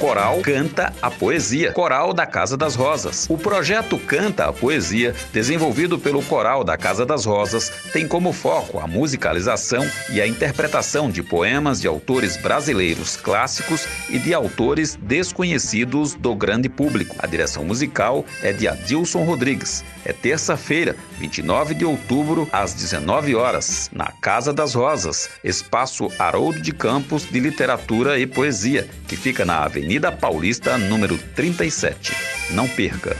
coral Canta a Poesia, coral da Casa das Rosas. O projeto Canta a Poesia, desenvolvido pelo coral da Casa das Rosas, tem como foco a musicalização e a interpretação de poemas de autores brasileiros clássicos e de autores desconhecidos do grande público. A direção musical é de Adilson Rodrigues. É terça-feira, 29 de outubro, às 19 horas, na Casa das Rosas, espaço Haroldo de Campos de Literatura e Poesia, que fica na Avenida Paulista, número 37. Não perca!